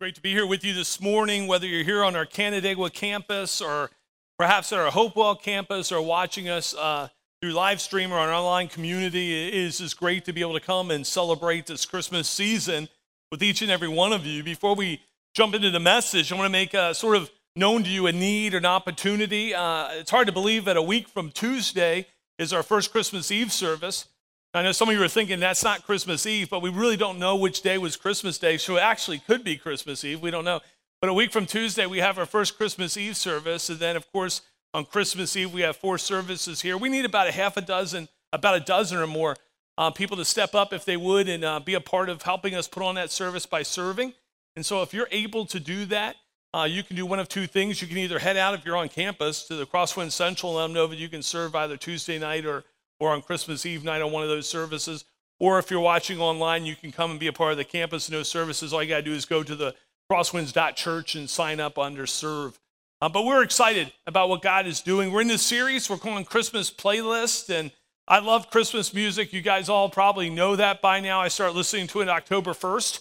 Great to be here with you this morning, whether you're here on our Canandaigua campus or perhaps at our Hopewell campus or watching us uh, through live stream or our online community. It is just great to be able to come and celebrate this Christmas season with each and every one of you. Before we jump into the message, I want to make a sort of known to you a need, an opportunity. Uh, it's hard to believe that a week from Tuesday is our first Christmas Eve service. I know some of you are thinking that's not Christmas Eve, but we really don't know which day was Christmas Day, so it actually could be Christmas Eve. We don't know. But a week from Tuesday, we have our first Christmas Eve service. And then, of course, on Christmas Eve, we have four services here. We need about a half a dozen, about a dozen or more uh, people to step up if they would and uh, be a part of helping us put on that service by serving. And so, if you're able to do that, uh, you can do one of two things. You can either head out if you're on campus to the Crosswind Central and let them know that you can serve either Tuesday night or or on Christmas Eve night on one of those services. Or if you're watching online, you can come and be a part of the campus and those services. All you got to do is go to the crosswinds.church and sign up under serve. Uh, but we're excited about what God is doing. We're in this series we're calling Christmas Playlist, and I love Christmas music. You guys all probably know that by now. I start listening to it October 1st,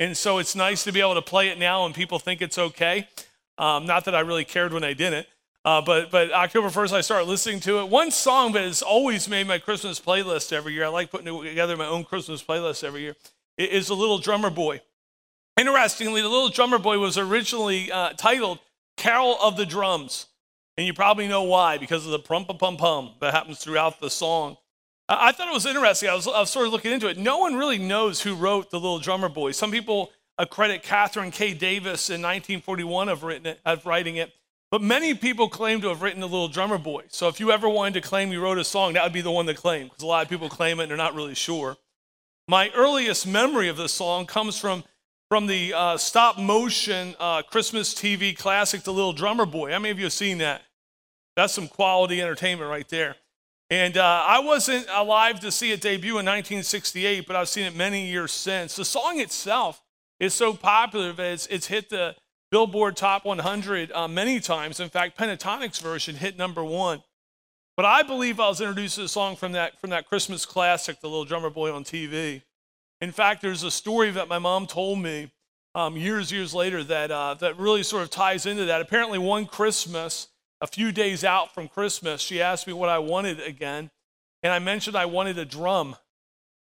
and so it's nice to be able to play it now and people think it's okay. Um, not that I really cared when I didn't. Uh, but but October 1st, I started listening to it. One song that has always made my Christmas playlist every year. I like putting together my own Christmas playlist every year. Is "The Little Drummer Boy." Interestingly, "The Little Drummer Boy" was originally uh, titled "Carol of the Drums," and you probably know why because of the pum pum pum that happens throughout the song. I, thought it was interesting. I was, I was sort of looking into it. No one really knows who wrote "The Little Drummer Boy." Some people credit Katherine K. Davis in 1941 of, it, of writing it. But many people claim to have written The Little Drummer Boy. So if you ever wanted to claim you wrote a song, that would be the one to claim, because a lot of people claim it and they're not really sure. My earliest memory of this song comes from, from the uh, stop motion uh, Christmas TV classic, The Little Drummer Boy. How many of you have seen that? That's some quality entertainment right there. And uh, I wasn't alive to see it debut in 1968, but I've seen it many years since. The song itself is so popular that it's, it's hit the Billboard Top 100 uh, many times. In fact, Pentatonix version hit number one. But I believe I was introduced to the song from that, from that Christmas classic, The Little Drummer Boy on TV. In fact, there's a story that my mom told me um, years, years later that, uh, that really sort of ties into that. Apparently, one Christmas, a few days out from Christmas, she asked me what I wanted again, and I mentioned I wanted a drum.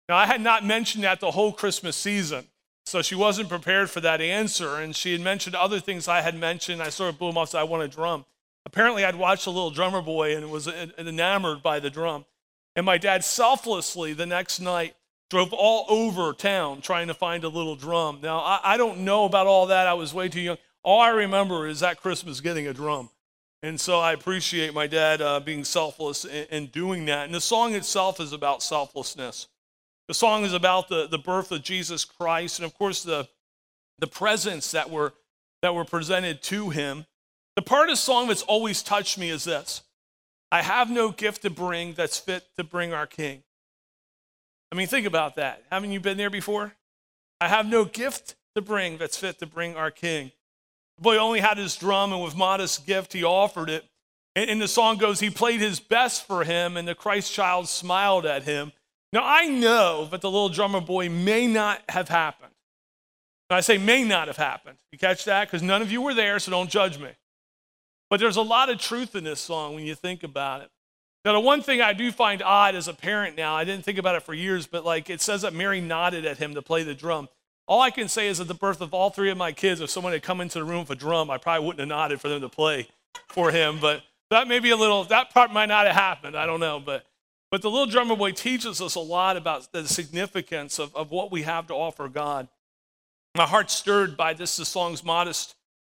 Now, I had not mentioned that the whole Christmas season. So she wasn't prepared for that answer. And she had mentioned other things I had mentioned. I sort of blew them off, said, I want a drum. Apparently, I'd watched a little drummer boy and was enamored by the drum. And my dad selflessly the next night drove all over town trying to find a little drum. Now, I, I don't know about all that. I was way too young. All I remember is that Christmas getting a drum. And so I appreciate my dad uh, being selfless and, and doing that. And the song itself is about selflessness. The song is about the, the birth of Jesus Christ and, of course, the, the presents that were, that were presented to him. The part of the song that's always touched me is this I have no gift to bring that's fit to bring our King. I mean, think about that. Haven't you been there before? I have no gift to bring that's fit to bring our King. The boy only had his drum, and with modest gift, he offered it. And, the song goes, He played his best for him, and the Christ child smiled at him. Now, I know that the little drummer boy may not have happened. I say may not have happened. You catch that? Because none of you were there, so don't judge me. But there's a lot of truth in this song when you think about it. Now, the one thing I do find odd as a parent now, I didn't think about it for years, but like it says that Mary nodded at him to play the drum. All I can say is at the birth of all three of my kids, if someone had come into the room with a drum, I probably wouldn't have nodded for them to play for him. But that may be a little, that part might not have happened. I don't know. But but the little drummer boy teaches us a lot about the significance of, of what we have to offer God. My heart's stirred by this the song's modest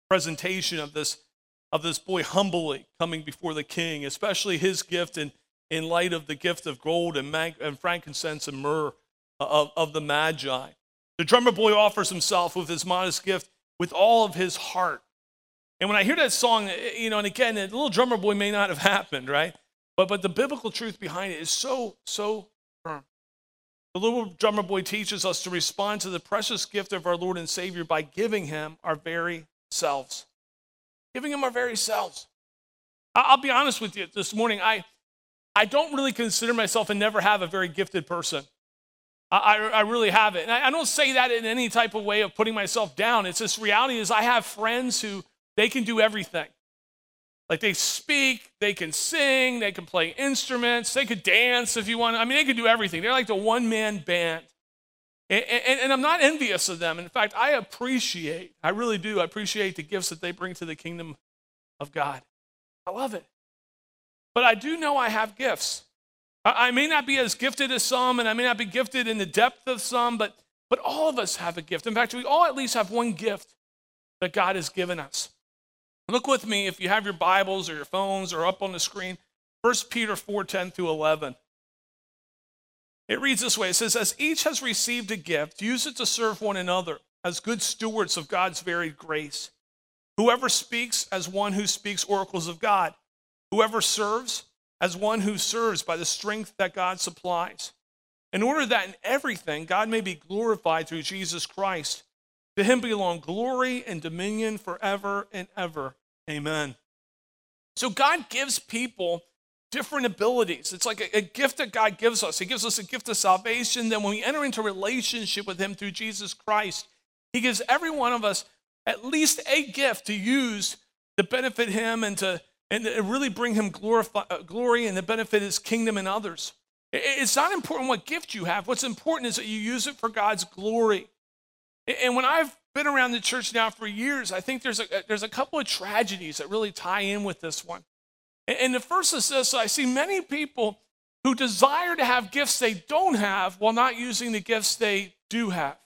presentation of this, of this boy humbly coming before the king, especially his gift in, in light of the gift of gold and, mag, and frankincense and myrrh uh, of, of the Magi. The drummer boy offers himself with his modest gift with all of his heart. And when I hear that song, eh, you know, and again, the little drummer boy may not have happened, right? But, but the biblical truth behind it is so, so firm. The little drummer boy teaches us to respond to the precious gift of our Lord and Savior by giving him our very selves. Giving him our very selves. I'll be honest with you this morning. I, I don't really consider myself and never have a very gifted person. I, I really have it. And I, I don't say that in any type of way of putting myself down. It's this reality is I have friends who they can do everything. Like they speak, they can sing, they can play instruments, they could dance if you want. I mean, they could do everything. They're like the one man band. And, and, and, I'm not envious of them. In fact, I appreciate, I really do, I appreciate the gifts that they bring to the kingdom of God. I love it. But I do know I have gifts. I, I may not be as gifted as some, and I may not be gifted in the depth of some, but, but all of us have a gift. In fact, we all at least have one gift that God has given us. Look with me if you have your Bibles or your phones or up on the screen, 1 Peter 4 10 through 11. It reads this way It says, As each has received a gift, use it to serve one another as good stewards of God's varied grace. Whoever speaks as one who speaks oracles of God, whoever serves as one who serves by the strength that God supplies, in order that in everything God may be glorified through Jesus Christ. To him belong glory and dominion forever and ever. Amen. So God gives people different abilities. It's like a, a, gift that God gives us. He gives us a gift of salvation. Then when we enter into relationship with Him through Jesus Christ, He gives every one of us at least a gift to use to benefit Him and to and to really bring Him glorify, uh, glory and to benefit His kingdom and others. It's not important what gift you have. What's important is that you use it for God's glory. And when I've been around the church now for years, I think there's a, there's a couple of tragedies that really tie in with this one. And the first is this I see many people who desire to have gifts they don't have while not using the gifts they do have.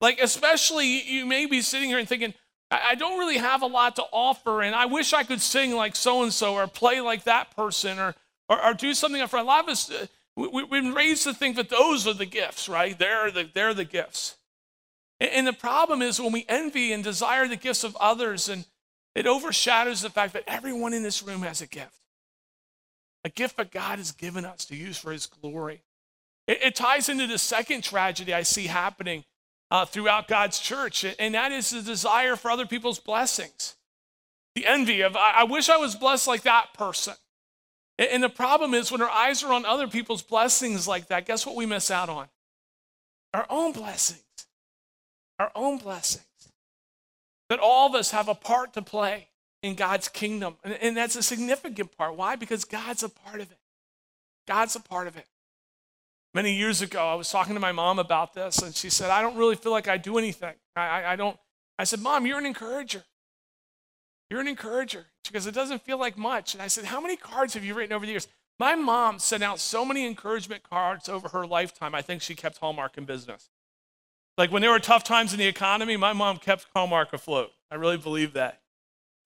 Like, especially, you may be sitting here and thinking, I don't really have a lot to offer, and I wish I could sing like so and so, or play like that person, or, or, or do something for a lot of us. Uh, we, have been raised to think that those are the gifts, right? They're the, they're the gifts. And, the problem is when we envy and desire the gifts of others and it overshadows the fact that everyone in this room has a gift. A gift that God has given us to use for his glory. It, it ties into the second tragedy I see happening uh, throughout God's church, and that is the desire for other people's blessings. The envy of, I, I wish I was blessed like that person. And, and the problem is when our eyes are on other people's blessings like that, guess what we miss out on? Our own blessings. Our own blessings that all of us have a part to play in God's kingdom. And, and that's a significant part. Why? Because God's a part of it. God's a part of it. Many years ago, I was talking to my mom about this, and she said, I don't really feel like I do anything. I, I, I don't. I said, Mom, you're an encourager. You're an encourager. She goes, It doesn't feel like much. And I said, How many cards have you written over the years? My mom sent out so many encouragement cards over her lifetime, I think she kept Hallmark in business. Like when there were tough times in the economy, my mom kept Hallmark afloat. I really believe that.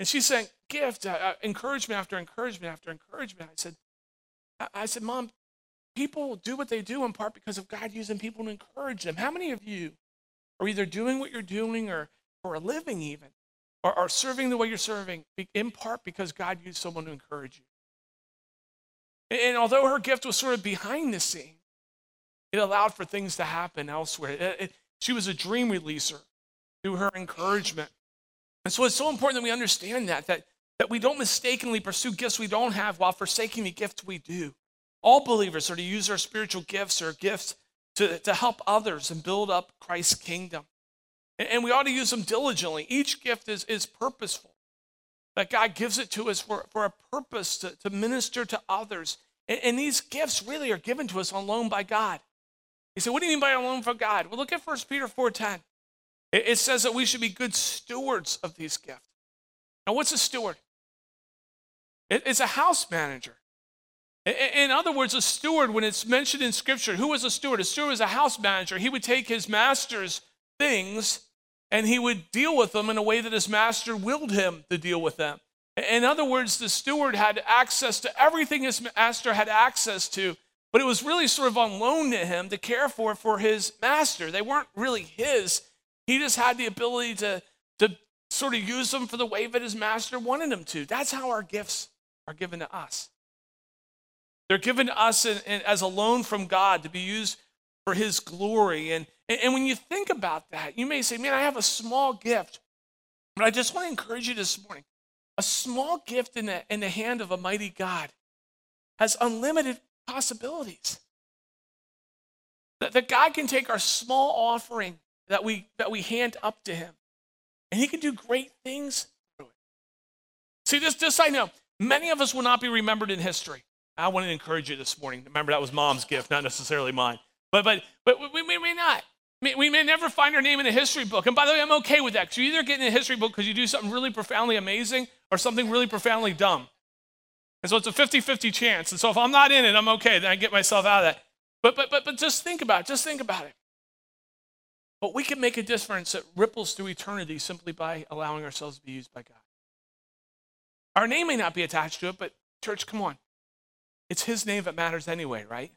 And she sent gift, uh, uh, encouragement after encouragement after encouragement. I said, I, I said, Mom, people do what they do in part because of God using people to encourage them. How many of you are either doing what you're doing or for a living even, or are serving the way you're serving in part because God used someone to encourage you? And, and although her gift was sort of behind the scene, it allowed for things to happen elsewhere. It, it, she was a dream releaser through her encouragement. And so it's so important that we understand that, that, that we don't mistakenly pursue gifts we don't have while forsaking the gifts we do. All believers are to use our spiritual gifts or gifts to, to help others and build up Christ's kingdom. And, and we ought to use them diligently. Each gift is, is purposeful, that God gives it to us for, for a purpose to, to minister to others. And, and these gifts really are given to us on loan by God. He said, What do you mean by alone for God? Well, look at 1 Peter 4:10. It, it says that we should be good stewards of these gifts. Now, what's a steward? It, it's a house manager. In other words, a steward, when it's mentioned in Scripture, who was a steward? A steward was a house manager. He would take his master's things and he would deal with them in a way that his master willed him to deal with them. In other words, the steward had access to everything his master had access to, but it was really sort of on loan to him to care for for his master. They weren't really his. He just had the ability to, to sort of use them for the way that his master wanted him to. That's how our gifts are given to us. They're given to us in, in, as a loan from God to be used for his glory. And, and, and when you think about that, you may say, man, I have a small gift. But I just want to encourage you this morning. A small gift in the, in the hand of a mighty God has unlimited possibilities. That, that God can take our small offering that we, that we hand up to Him, and He can do great things through it. See, this, this I know. Many of us will not be remembered in history. I want to encourage you this morning. Remember, that was mom's gift, not necessarily mine. But, but, but we, we may not. We may never find our name in a history book. And by the way, I'm okay with that because you either get in a history book because you do something really profoundly amazing or something really profoundly dumb. And so it's a 50 50 chance. And so if I'm not in it, I'm okay. Then I get myself out of that. But, but, but, but just think about it. Just think about it. But we can make a difference that ripples through eternity simply by allowing ourselves to be used by God. Our name may not be attached to it, but church, come on. It's His name that matters anyway, right?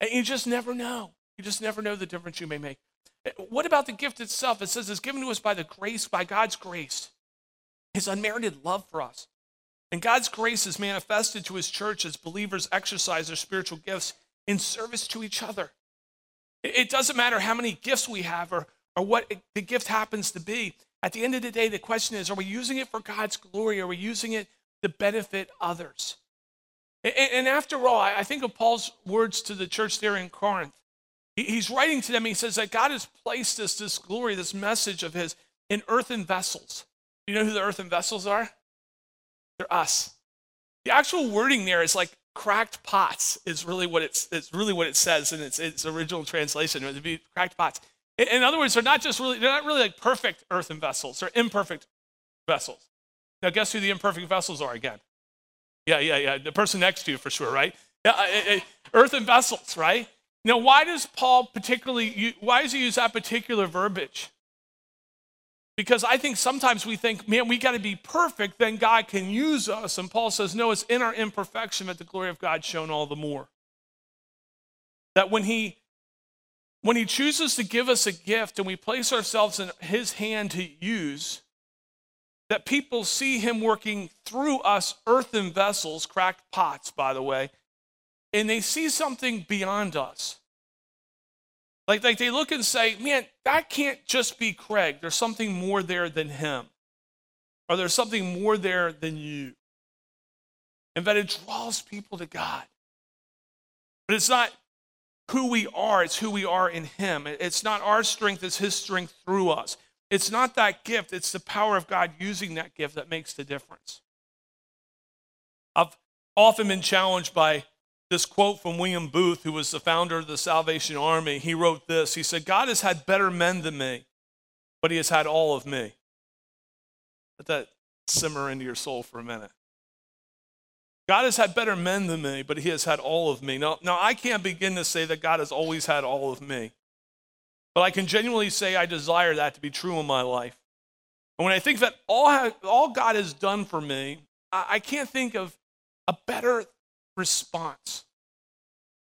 And you just never know. You just never know the difference you may make. Eh, what about the gift itself? It says it's given to us by the grace, by God's grace, His unmerited love for us. And God's grace is manifested to His church as believers exercise their spiritual gifts in service to each other. It doesn't matter how many gifts we have or, or what the gift happens to be. At the end of the day, the question is are we using it for God's glory? Are we using it to benefit others? And, and after all, I think of Paul's words to the church there in Corinth. He's writing to them, he says that God has placed this, this glory, this message of his in earthen vessels. You know who the earthen vessels are? They're us. The actual wording there is like cracked pots is really what it's, it's really what it says in its, its original translation. It would be cracked pots. In, in other words, they're not just really, they're not really like perfect earthen vessels, they're imperfect vessels. Now, guess who the imperfect vessels are again? Yeah, yeah, yeah. The person next to you for sure, right? Yeah, earthen vessels, right? Now, why does Paul particularly, why does he use that particular verbiage? Because I think sometimes we think, man, we got to be perfect, then God can use us. And Paul says, no, it's in our imperfection that the glory of God shown all the more. That when he when he chooses to give us a gift and we place ourselves in his hand to use, that people see him working through us earthen vessels, cracked pots, by the way, and they see something beyond us. Like, like they look and say, man, that can't just be Craig. There's something more there than him. Or there's something more there than you. And that it draws people to God. But it's not who we are, it's who we are in Him. It's not our strength, it's His strength through us. It's not that gift, it's the power of God using that gift that makes the difference. I've often been challenged by this quote from William Booth, who was the founder of the Salvation Army. He wrote this He said, God has had better men than me, but he has had all of me. Let that simmer into your soul for a minute. God has had better men than me, but he has had all of me. Now, now I can't begin to say that God has always had all of me, but I can genuinely say I desire that to be true in my life. And when I think that all, all God has done for me, I, I can't think of a better response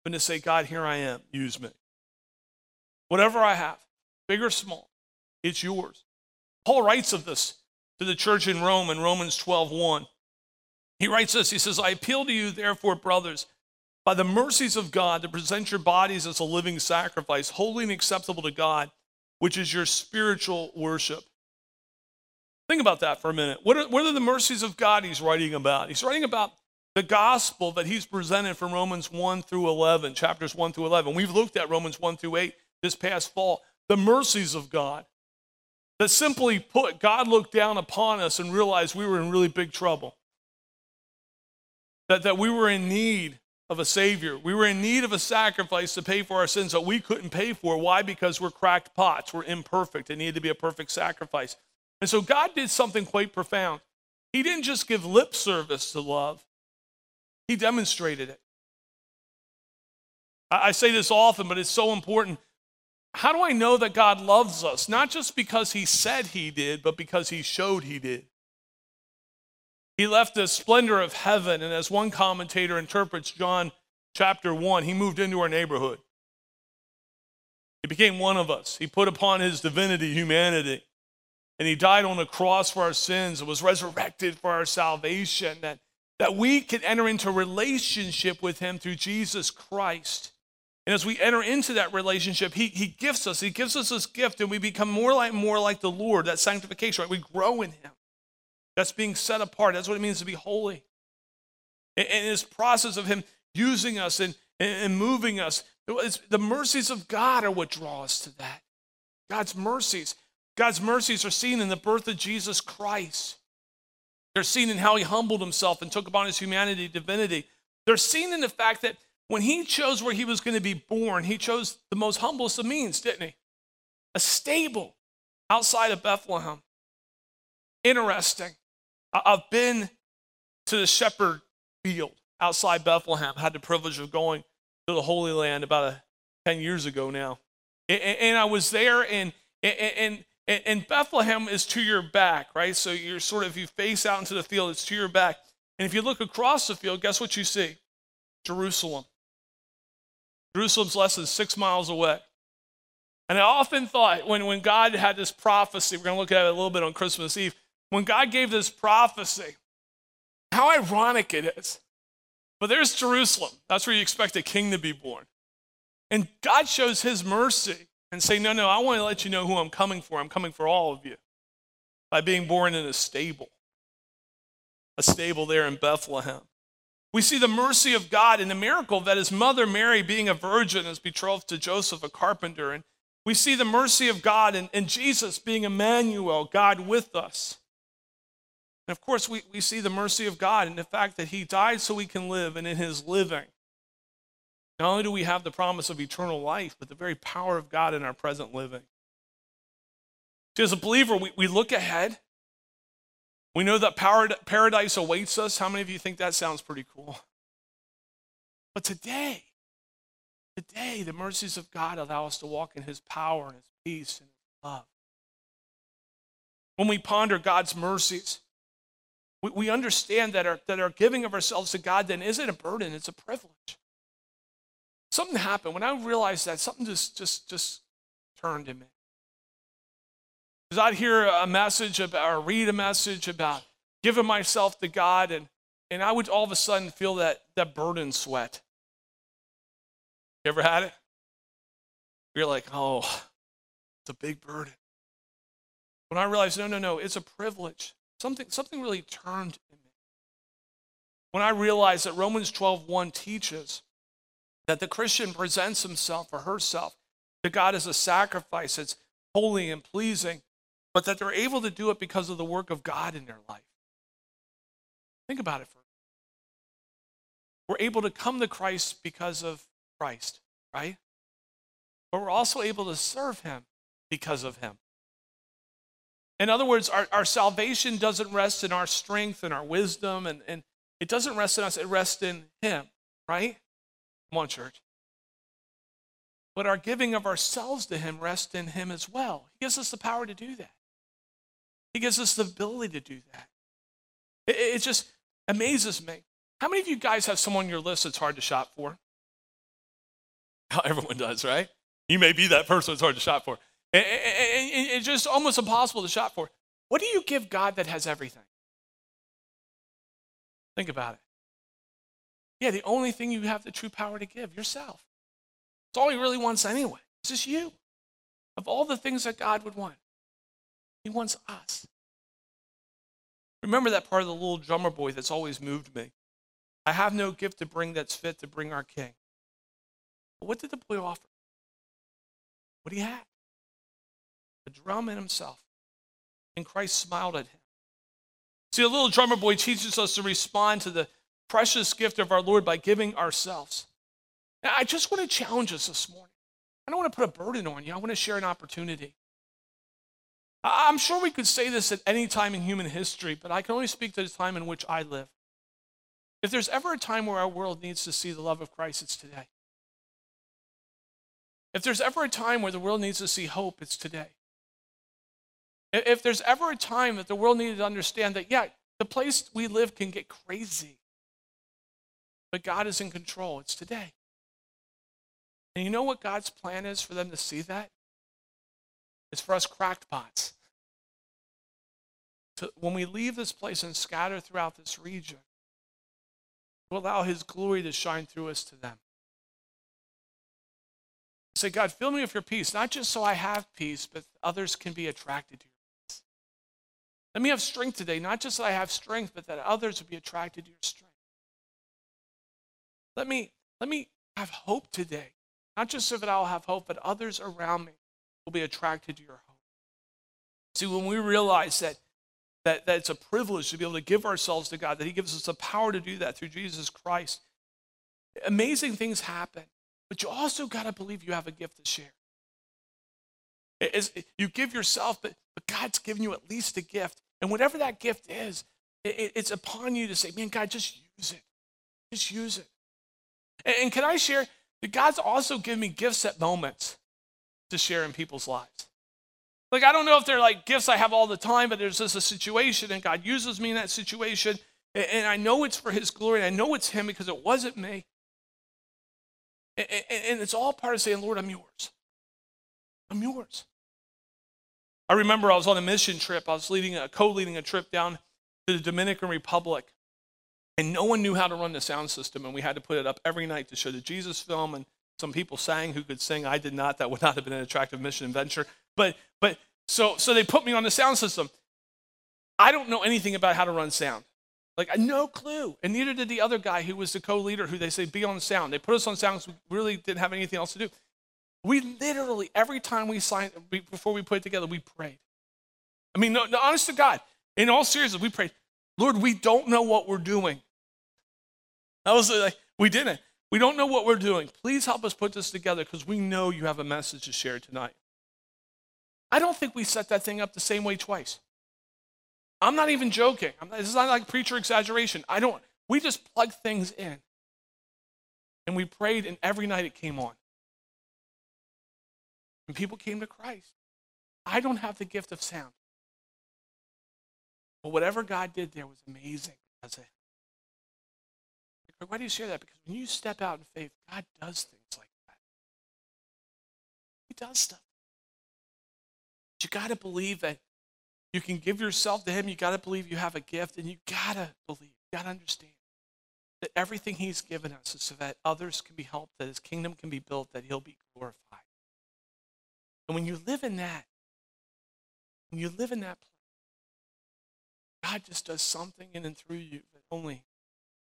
than to say, God, here I am, use me. Whatever I have, big or small, it's yours. Paul writes of this to the church in Rome in Romans 12 1. He writes this He says, I appeal to you, therefore, brothers, by the mercies of God, to present your bodies as a living sacrifice, holy and acceptable to God, which is your spiritual worship. Think about that for a minute. What are, what are the mercies of God he's writing about? He's writing about the gospel that he's presented from Romans 1 through 11, chapters 1 through 11. We've looked at Romans 1 through 8 this past fall. The mercies of God. That simply put, God looked down upon us and realized we were in really big trouble. That, that we were in need of a Savior. We were in need of a sacrifice to pay for our sins that we couldn't pay for. Why? Because we're cracked pots, we're imperfect. It needed to be a perfect sacrifice. And so God did something quite profound. He didn't just give lip service to love, he demonstrated it. I say this often, but it's so important. How do I know that God loves us? Not just because He said He did, but because He showed He did. He left the splendor of heaven, and as one commentator interprets John chapter 1, He moved into our neighborhood. He became one of us. He put upon His divinity humanity, and He died on the cross for our sins and was resurrected for our salvation. That that we can enter into relationship with him through Jesus Christ. And as we enter into that relationship, he, he gifts us. He gives us this gift, and we become more like more like the Lord. That sanctification, right? We grow in him. That's being set apart. That's what it means to be holy. And, and this process of him using us and, and moving us, the mercies of God are what draw us to that. God's mercies. God's mercies are seen in the birth of Jesus Christ. They're seen in how he humbled himself and took upon his humanity, divinity. They're seen in the fact that when he chose where he was going to be born, he chose the most humblest of means, didn't he? A stable outside of Bethlehem. Interesting. I've been to the shepherd field outside Bethlehem, had the privilege of going to the Holy Land about a, 10 years ago now. And, I was there, and, and, and Bethlehem is to your back, right? So you're sort of, if you face out into the field, it's to your back. And if you look across the field, guess what you see? Jerusalem. Jerusalem's less than six miles away. And I often thought when, when God had this prophecy, we're going to look at it a little bit on Christmas Eve, when God gave this prophecy, how ironic it is. But there's Jerusalem. That's where you expect a king to be born. And God shows his mercy and say, No, no, I want to let you know who I'm coming for. I'm coming for all of you by being born in a stable, a stable there in Bethlehem. We see the mercy of God in the miracle that his mother Mary, being a virgin, is betrothed to Joseph, a carpenter. And we see the mercy of God in, in Jesus being Emmanuel, God with us. And of course, we, we see the mercy of God in the fact that he died so we can live, and in his living, not only do we have the promise of eternal life, but the very power of God in our present living. See, as a believer, we, we look ahead. We know that paradise awaits us. How many of you think that sounds pretty cool? But today, today, the mercies of God allow us to walk in his power and his peace and his love. When we ponder God's mercies, we, we understand that our, that our giving of ourselves to God then isn't a burden, it's a privilege. Something happened. When I realized that, something just, just, just turned in me. Because I'd hear a message about, or read a message about giving myself to God, and, and I would all of a sudden feel that, that burden sweat. You ever had it? You're like, oh, it's a big burden. When I realized, no, no, no, it's a privilege. Something, something really turned in me. When I realized that Romans 12:1 teaches that the Christian presents himself or herself to God as a sacrifice that's holy and pleasing, but that they're able to do it because of the work of God in their life. Think about it for a minute. We're able to come to Christ because of Christ, right? But we're also able to serve him because of him. In other words, our, our salvation doesn't rest in our strength and our wisdom, and, and it doesn't rest in us, it rests in Him, right? Come on, church. But our giving of ourselves to Him rests in Him as well. He gives us the power to do that, He gives us the ability to do that. It, it just amazes me. How many of you guys have someone on your list that's hard to shop for? Everyone does, right? You may be that person that's hard to shop for. It's just almost impossible to shop for. What do you give God that has everything? Think about it. Yeah, the only thing you have the true power to give, yourself. It's all he really wants anyway. It's just you. Of all the things that God would want, he wants us. Remember that part of the little drummer boy that's always moved me. I have no gift to bring that's fit to bring our king. But what did the boy offer? What do you have? a drum in himself. And Christ smiled at him. See, a little drummer boy teaches us to respond to the precious gift of our Lord by giving ourselves. Now, I just want to challenge us this morning. I don't want to put a burden on you, I want to share an opportunity. I'm sure we could say this at any time in human history, but I can only speak to the time in which I live. If there's ever a time where our world needs to see the love of Christ, it's today. If there's ever a time where the world needs to see hope, it's today. If there's ever a time that the world needed to understand that, yeah, the place we live can get crazy, but God is in control, it's today. And you know what God's plan is for them to see that? It's for us crackpots. To, when we leave this place and scatter throughout this region, to allow His glory to shine through us to them. Say, God, fill me with your peace, not just so I have peace, but others can be attracted to your peace. Let me have strength today, not just that I have strength, but that others would be attracted to your strength. Let me, let me have hope today, Not just so that I'll have hope, but others around me will be attracted to your hope. See, when we realize that, that, that it's a privilege to be able to give ourselves to God, that He gives us the power to do that through Jesus Christ, amazing things happen. But you also got to believe you have a gift to share. You give yourself, but, but God's given you at least a gift. And whatever that gift is, it, it's upon you to say, man, God, just use it. Just use it. And, and can I share that God's also given me gifts at moments to share in people's lives? Like, I don't know if they're like gifts I have all the time, but there's just a situation and God uses me in that situation. And, and I know it's for His glory. And I know it's Him because it wasn't me. And, and it's all part of saying, Lord, I'm yours. I'm yours. I remember I was on a mission trip. I was leading a co-leading a trip down to the Dominican Republic. And no one knew how to run the sound system, and we had to put it up every night to show the Jesus film. And some people sang who could sing. I did not. That would not have been an attractive mission and venture. But but so so they put me on the sound system. I don't know anything about how to run sound. Like no clue. And neither did the other guy who was the co-leader who they say be on sound. They put us on sound because we really didn't have anything else to do. We literally, every time we signed, before we put it together, we prayed. I mean, no, no, honest to God, in all seriousness, we prayed, Lord, we don't know what we're doing. I was like, we didn't. We don't know what we're doing. Please help us put this together because we know you have a message to share tonight. I don't think we set that thing up the same way twice. I'm not even joking. Not, this is not like preacher exaggeration. I don't, we just plugged things in. And we prayed, and every night it came on. And people came to Christ. I don't have the gift of sound. But whatever God did there was amazing. That's Why do you share that? Because when you step out in faith, God does things like that. He does stuff. But you got to believe that you can give yourself to Him. You got to believe you have a gift, and you got to believe, you got to understand that everything He's given us is so that others can be helped, that His kingdom can be built, that He'll be glorified. And when you live in that, when you live in that place, God just does something in and through you that only,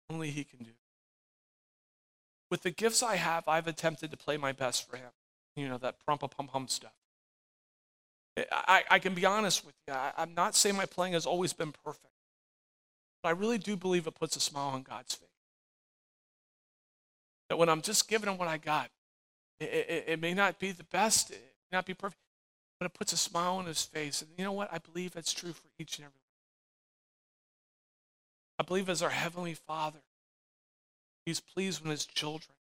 only He can do. With the gifts I have, I've attempted to play my best for Him. You know, that prumpa pum pum stuff. I, I can be honest with you. I, I'm not saying my playing has always been perfect, but I really do believe it puts a smile on God's face. That when I'm just giving Him what I got, it, it, it may not be the best, it may not be perfect, but it puts a smile on His face. And you know what? I believe that's true for each and every. I believe as our Heavenly Father, He's pleased when His children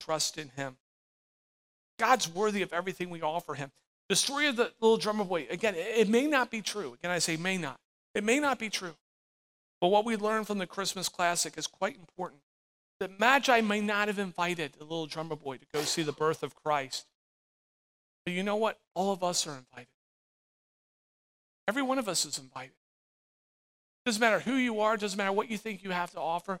trust in Him. God's worthy of everything we offer Him. The story of the little drummer boy, again, it may not be true. Again, I say may not. It may not be true. But what we learn from the Christmas classic is quite important. The Magi may not have invited the little drummer boy to go see the birth of Christ. But you know what? All of us are invited. Every one of us is invited. Doesn't matter who you are, doesn't matter what you think you have to offer.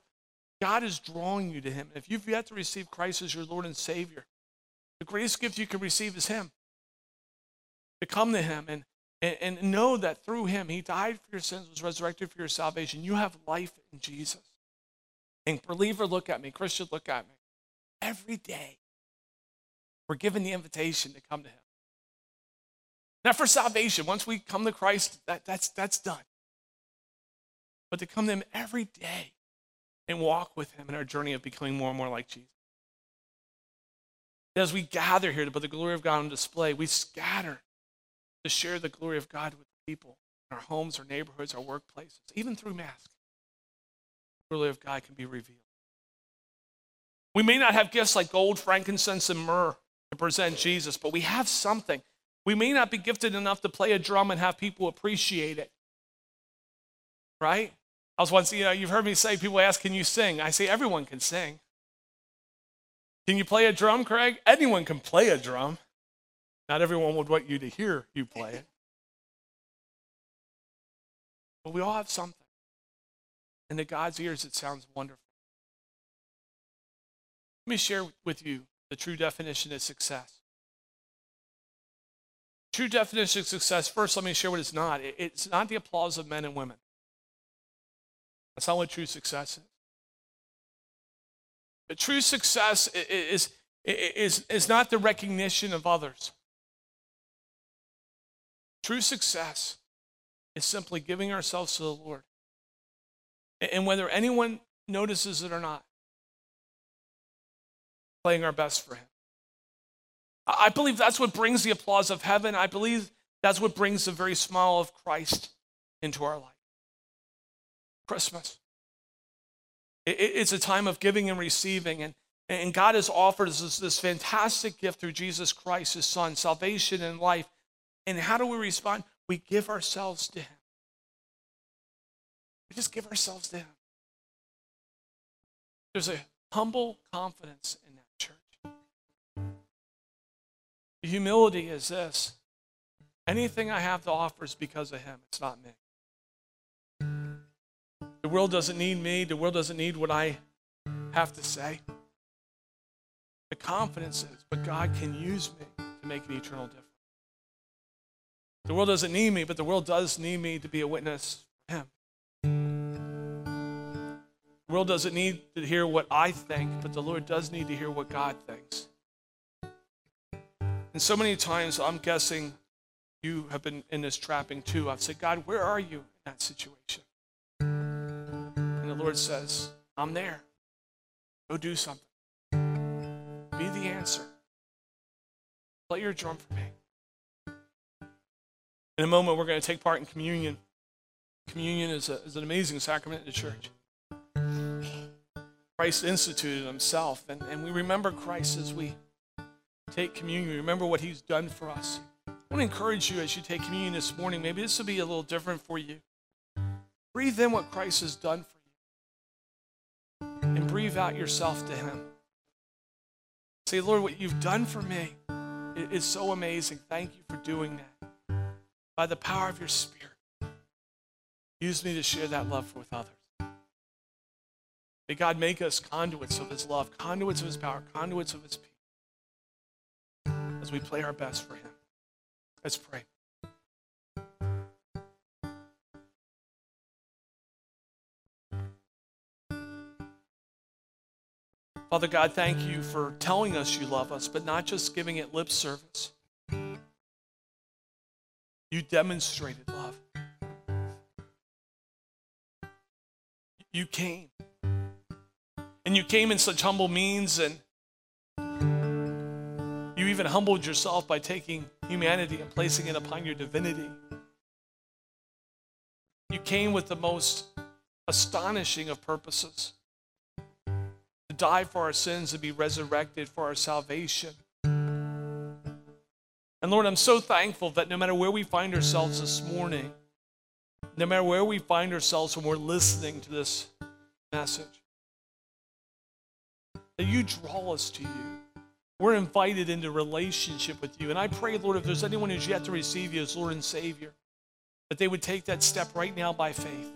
God is drawing you to Him. If you've yet to receive Christ as your Lord and Savior, the greatest gift you can receive is Him to come to him and, and, and know that through him, he died for your sins, was resurrected for your salvation. You have life in Jesus. And believer, look at me. Christian, look at me. Every day, we're given the invitation to come to him. Not for salvation. Once we come to Christ, that, that's, that's done. But to come to him every day and walk with him in our journey of becoming more and more like Jesus. As we gather here to put the glory of God on display, we scatter to share the glory of God with people in our homes, our neighborhoods, our workplaces, even through masks. The glory of God can be revealed. We may not have gifts like gold, frankincense, and myrrh to present Jesus, but we have something. We may not be gifted enough to play a drum and have people appreciate it. Right? I was once, you know, you've heard me say, people ask, can you sing? I say, everyone can sing. Can you play a drum, Craig? Anyone can play a drum. Not everyone would want you to hear you play it. But we all have something. And to God's ears, it sounds wonderful. Let me share with you the true definition of success. True definition of success, first, let me share what it's not. It's not the applause of men and women. That's not what true success is. But true success is, is, is not the recognition of others. True success is simply giving ourselves to the Lord. And whether anyone notices it or not, playing our best for Him. I believe that's what brings the applause of heaven. I believe that's what brings the very smile of Christ into our life. Christmas. It's a time of giving and receiving. And, and God has offered us this, this fantastic gift through Jesus Christ, His Son, salvation and life. And how do we respond? We give ourselves to Him. We just give ourselves to Him. There's a humble confidence in that church. The humility is this anything I have to offer is because of Him, it's not me. The world doesn't need me, the world doesn't need what I have to say. The confidence is, but God can use me to make an eternal difference. The world doesn't need me, but the world does need me to be a witness for Him. The world doesn't need to hear what I think, but the Lord does need to hear what God thinks. And so many times, I'm guessing you have been in this trapping too. I've said, God, where are you in that situation? And the Lord says, I'm there. Go do something. Be the answer. Play your drum for me. In a moment, we're going to take part in communion. Communion is, a, is an amazing sacrament in the church. Christ instituted himself, and, and we remember Christ as we take communion. We remember what he's done for us. I want to encourage you as you take communion this morning. Maybe this will be a little different for you. Breathe in what Christ has done for breathe out yourself to him. Say, Lord, what you've done for me is so amazing. Thank you for doing that by the power of your Spirit, use me to share that love with others. May God make us conduits of His love, conduits of His power, conduits of His peace as we play our best for Him. Let's pray. Father God, thank you for telling us you love us, but not just giving it lip service. You demonstrated love. You came. And you came in such humble means, and you even humbled yourself by taking humanity and placing it upon your divinity. You came with the most astonishing of purposes die for our sins and be resurrected for our salvation. And Lord, I'm so thankful that no matter where we find ourselves this morning, no matter where we find ourselves when we're listening to this message, that you draw us to you. We're invited into relationship with you. And I pray, Lord, if there's anyone who's yet to receive you as Lord and Savior, that they would take that step right now by faith.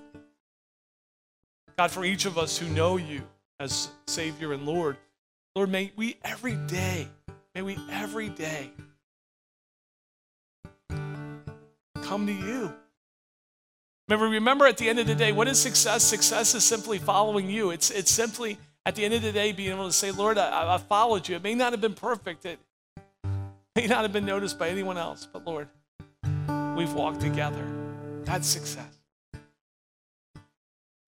God, for each of us who know you as Savior and Lord, Lord, may we every day, may we every day come to you. Remember, remember at the end of the day, what is success? Success is simply following you. It's, it's simply at the end of the day being able to say, Lord, I, I followed you. It may not have been perfect. It may not have been noticed by anyone else, but Lord, we've walked together. That's success.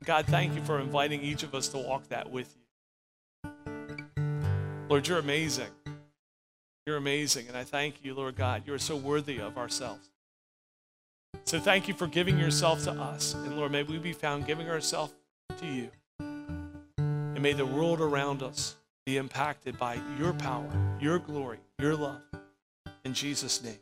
God, thank you for inviting each of us to walk that with you. Lord, you're amazing. You're amazing. And I thank you, Lord God. You're so worthy of ourselves. So thank you for giving yourself to us. And Lord, may we be found giving ourselves to you. And may the world around us be impacted by your power, your glory, your love. In Jesus' name.